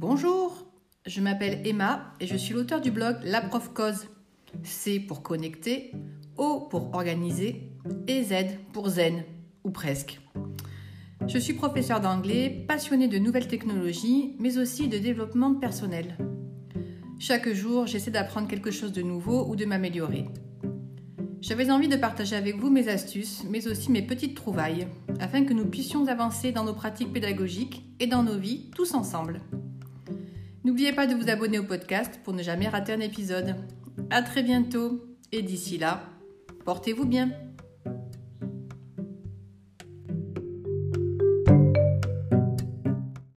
Bonjour, je m'appelle Emma et je suis l'auteur du blog La Prof Cause. C pour connecter, O pour organiser et Z pour zen, ou presque. Je suis professeur d'anglais, passionné de nouvelles technologies, mais aussi de développement personnel. Chaque jour, j'essaie d'apprendre quelque chose de nouveau ou de m'améliorer. J'avais envie de partager avec vous mes astuces, mais aussi mes petites trouvailles, afin que nous puissions avancer dans nos pratiques pédagogiques et dans nos vies tous ensemble. N'oubliez pas de vous abonner au podcast pour ne jamais rater un épisode. À très bientôt et d'ici là, portez-vous bien.